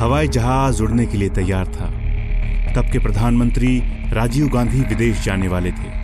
हवाई जहाज़ उड़ने के लिए तैयार था। तब के प्रधानमंत्री राजीव गांधी विदेश जाने वाले थे।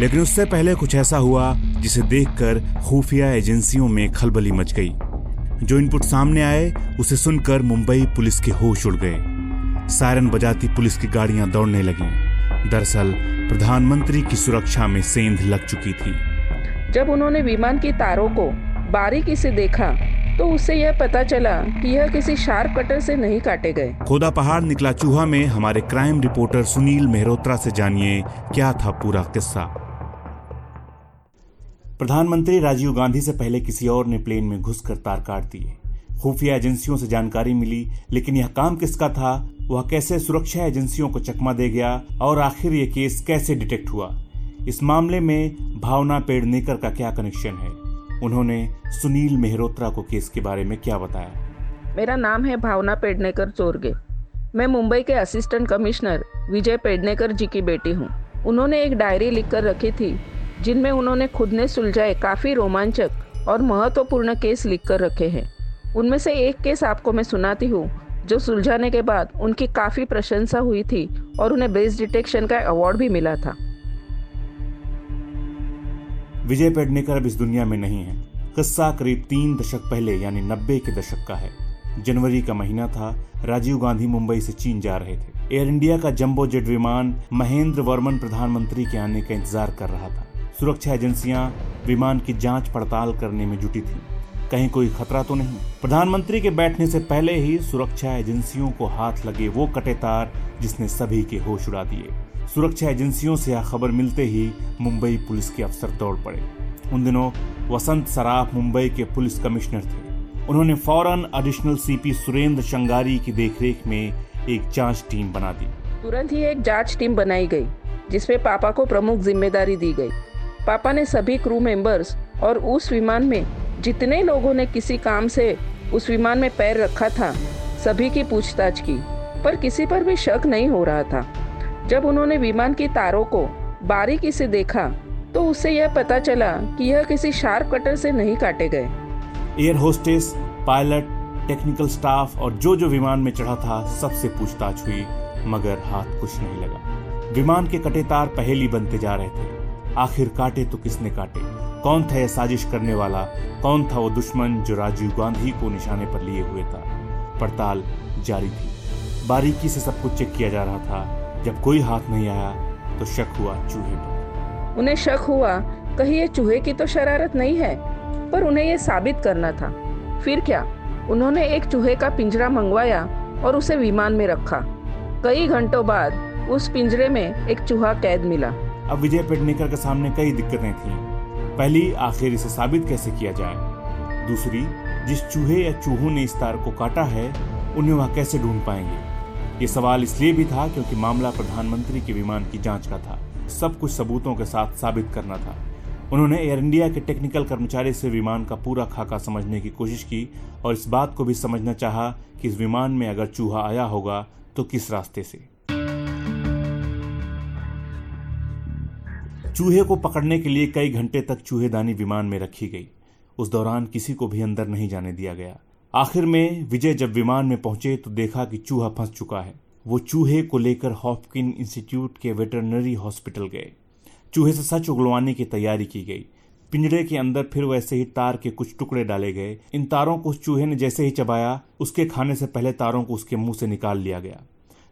लेकिन उससे पहले कुछ ऐसा हुआ जिसे देखकर खुफिया एजेंसियों में खलबली मच गई। जो इनपुट सामने आए, उसे सुनकर मुंबई पुलिस के होश उड़ गए। सायरन बजाती पुलिस की गाड़ियाँ दौड़ने लगीं। दरअसल, प्रधानमंत्री की सुरक्षा में सेंध लग चुकी थी। जब उन्होंने विमान की तारों को बारीकी से देखा तो उससे यह पता चला कि यह किसी शार्प कटर से नहीं काटे गए। खोदा पहाड़ निकला चूहा में, हमारे क्राइम रिपोर्टर सुनील मेहरोत्रा से जानिए क्या था पूरा किस्सा। प्रधानमंत्री राजीव गांधी से पहले किसी और ने प्लेन में घुसकर तार काट दिए। खुफिया एजेंसियों से जानकारी मिली, लेकिन यह काम किसका था? वह कैसे सुरक्षा एजेंसियों को चकमा दे गया? और आखिर यह केस कैसे डिटेक्ट हुआ? इस मामले में भावना पेड़नेकर का क्या कनेक्शन है? उन्होंने सुनील मेहरोत्रा को केस के बारे में क्या बताया? मेरा नाम है भावना पेडनेकर चोरगे। मैं मुंबई के असिस्टेंट कमिश्नर विजय पेडनेकर जी की बेटी हूँ। उन्होंने एक डायरी लिखकर रखी थी, जिनमें उन्होंने खुद ने सुलझाए काफ़ी रोमांचक और महत्वपूर्ण केस लिखकर रखे हैं। उनमें से एक केस आपको मैं सुनाती हूँ, जो सुलझाने के बाद उनकी काफ़ी प्रशंसा हुई थी और उन्हें बेस्ट डिटेक्शन का अवार्ड भी मिला था। विजय पेडनेकर अब इस दुनिया में नहीं है। किस्सा करीब तीन दशक पहले, यानी नब्बे के दशक का है। जनवरी का महीना था, राजीव गांधी मुंबई से चीन जा रहे थे। एयर इंडिया का जंबो जेट विमान महेंद्र वर्मन प्रधानमंत्री के आने का इंतज़ार कर रहा था। सुरक्षा एजेंसियाँ विमान की जाँच पड़ताल करने में जुटी थी। कहीं कोई खतरा तो नहीं। प्रधानमंत्री के बैठने से पहले ही सुरक्षा एजेंसियों को हाथ लगे वो कटे तार जिसने सभी के होश उड़ा दिए। सुरक्षा एजेंसियों से यह खबर मिलते ही मुंबई पुलिस के अफसर दौड़ पड़े। उन दिनों वसंत सराफ मुंबई के पुलिस कमिश्नर थे। उन्होंने फ़ौरन एडिशनल सीपी सुरेंद्र शंगारी की देखरेख में एक जाँच टीम बना दी। तुरंत ही एक जाँच टीम बनाई गई, जिसमें पापा को प्रमुख ज़िम्मेदारी दी गई। पापा ने सभी क्रू मेंबर्स और उस विमान में जितने लोगों ने किसी काम से उस विमान में पैर रखा था, सभी की पूछताछ की, पर किसी पर भी शक नहीं हो रहा था। जब उन्होंने विमान की तारों को बारीकी से देखा तो उसे यह पता चला कि यह किसी शार्प कटर से नहीं काटे गए। Air hostess, pilot, technical staff और जो जो विमान में चढ़ा था, सबसे पूछताछ हुई, मगर हाथ कुछ नहीं लगा। विमान के कटे तार पहेली बनते जा रहे थे। आखिर काटे तो किसने काटे? कौन था यह साजिश करने वाला? कौन था वो दुश्मन जो राजीव गांधी को निशाने पर लिए हुए था? पड़ताल जारी थी। बारीकी से सब कुछ चेक किया जा रहा था। जब कोई हाथ नहीं आया तो शक हुआ चूहे पर। उन्हें शक हुआ कहीं ये चूहे की तो शरारत नहीं है पर उन्हें ये साबित करना था। फिर क्या? उन्होंने एक चूहे का पिंजरा मंगवाया और उसे विमान में रखा। कई घंटों बाद उस पिंजरे में एक चूहा कैद मिला। अब विजय पेडनेकर के सामने कई दिक्कतें थी। पहली आखिर इसे साबित कैसे किया जाए? दूसरी जिस चूहे या चूहों ने इस तार को काटा है उन्हें वह कैसे ढूंढ पाएँगे? ये सवाल इसलिए भी था क्योंकि मामला प्रधानमंत्री के विमान की जाँच का था। सब कुछ सबूतों के साथ साबित करना था। उन्होंने एयर इंडिया के टेक्निकल कर्मचारी से विमान का पूरा खाका समझने की कोशिश की और इस बात को भी समझना चाहा कि इस विमान में अगर चूहा आया होगा तो किस रास्ते से। चूहे को पकड़ने के लिए कई घंटे तक चूहेदानी विमान में रखी गई। उस दौरान किसी को भी अंदर नहीं जाने दिया गया। आखिर में विजय जब विमान में पहुँचे तो देखा कि चूहा फंस चुका है। वो चूहे को लेकर हॉपकिन इंस्टीट्यूट के वेटरनरी हॉस्पिटल गए। चूहे से सच उगलवाने की तैयारी की गई। पिंजरे के अंदर फिर वैसे ही तार के कुछ टुकड़े डाले गए। इन तारों को चूहे ने जैसे ही चबाया, उसके खाने से पहले तारों को उसके मुँह से निकाल लिया गया।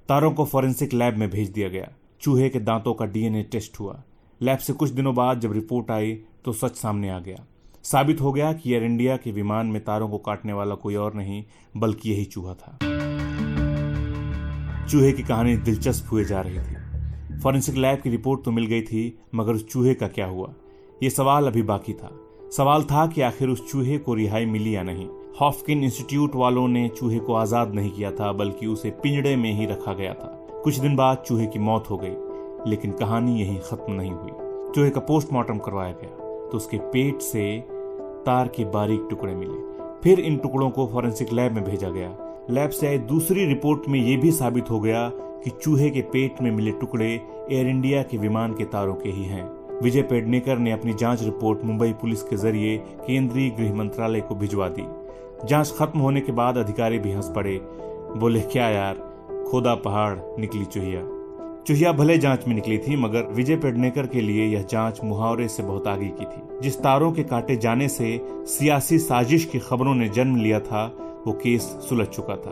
तारों को फॉरेंसिक लैब में भेज दिया गया। चूहे के दांतों का डीएनए टेस्ट हुआ। लैब से कुछ दिनों बाद जब रिपोर्ट आई तो सच सामने आ गया। साबित हो गया कि एयर इंडिया के विमान में तारों को काटने वाला कोई और नहीं, बल्कि यही चूहा था। चूहे की कहानी दिलचस्प हुए जा रही थी। फॉरेंसिक लैब की रिपोर्ट तो मिल गई थी, मगर उस चूहे का क्या हुआ? ये सवाल अभी बाकी था। सवाल था कि आखिर उस चूहे को रिहाई मिली या नहीं। हॉफकिन इंस्टीट्यूट वालों ने चूहे को आज़ाद नहीं किया था, बल्कि उसे पिंजड़े में ही रखा गया था। कुछ दिन बाद चूहे की मौत हो गई, लेकिन कहानी यही खत्म नहीं हुई। चूहे का पोस्टमार्टम करवाया गया तो उसके पेट से तार के बारीक टुकड़े मिले। फिर इन टुकड़ों को फॉरेंसिक लैब में भेजा गया। लैब से आई दूसरी रिपोर्ट में यह भी साबित हो गया कि चूहे के पेट में मिले टुकड़े एयर इंडिया के विमान के तारों के ही हैं। विजय पेडनेकर ने अपनी जाँच रिपोर्ट मुंबई पुलिस के ज़रिए केंद्रीय गृह मंत्रालय को भिजवा दी। जाँच खत्म होने के बाद अधिकारी भी हंस पड़े। बोले, क्या यार, खोदा पहाड़, निकली चुहिया। चुहिया भले जाँच में निकली थी, मगर विजय पेडनेकर के लिए यह जाँच मुहावरे से बहुत आगे की थी। जिस तारों के काटे जाने से सियासी साजिश की खबरों ने जन्म लिया था, वो केस सुलझ चुका था।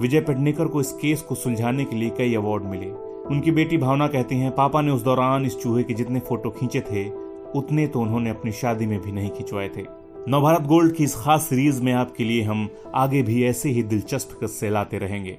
विजय पेडनेकर को इस केस को सुलझाने के लिए कई अवार्ड मिले। उनकी बेटी भावना कहती हैं, पापा ने उस दौरान इस चूहे के जितने फ़ोटो खींचे थे, उतने तो उन्होंने अपनी शादी में भी नहीं खिंचवाए थे। नवभारत गोल्ड की इस खास सीरीज़ में आपके लिए हम आगे भी ऐसे ही दिलचस्प किस्से लाते रहेंगे।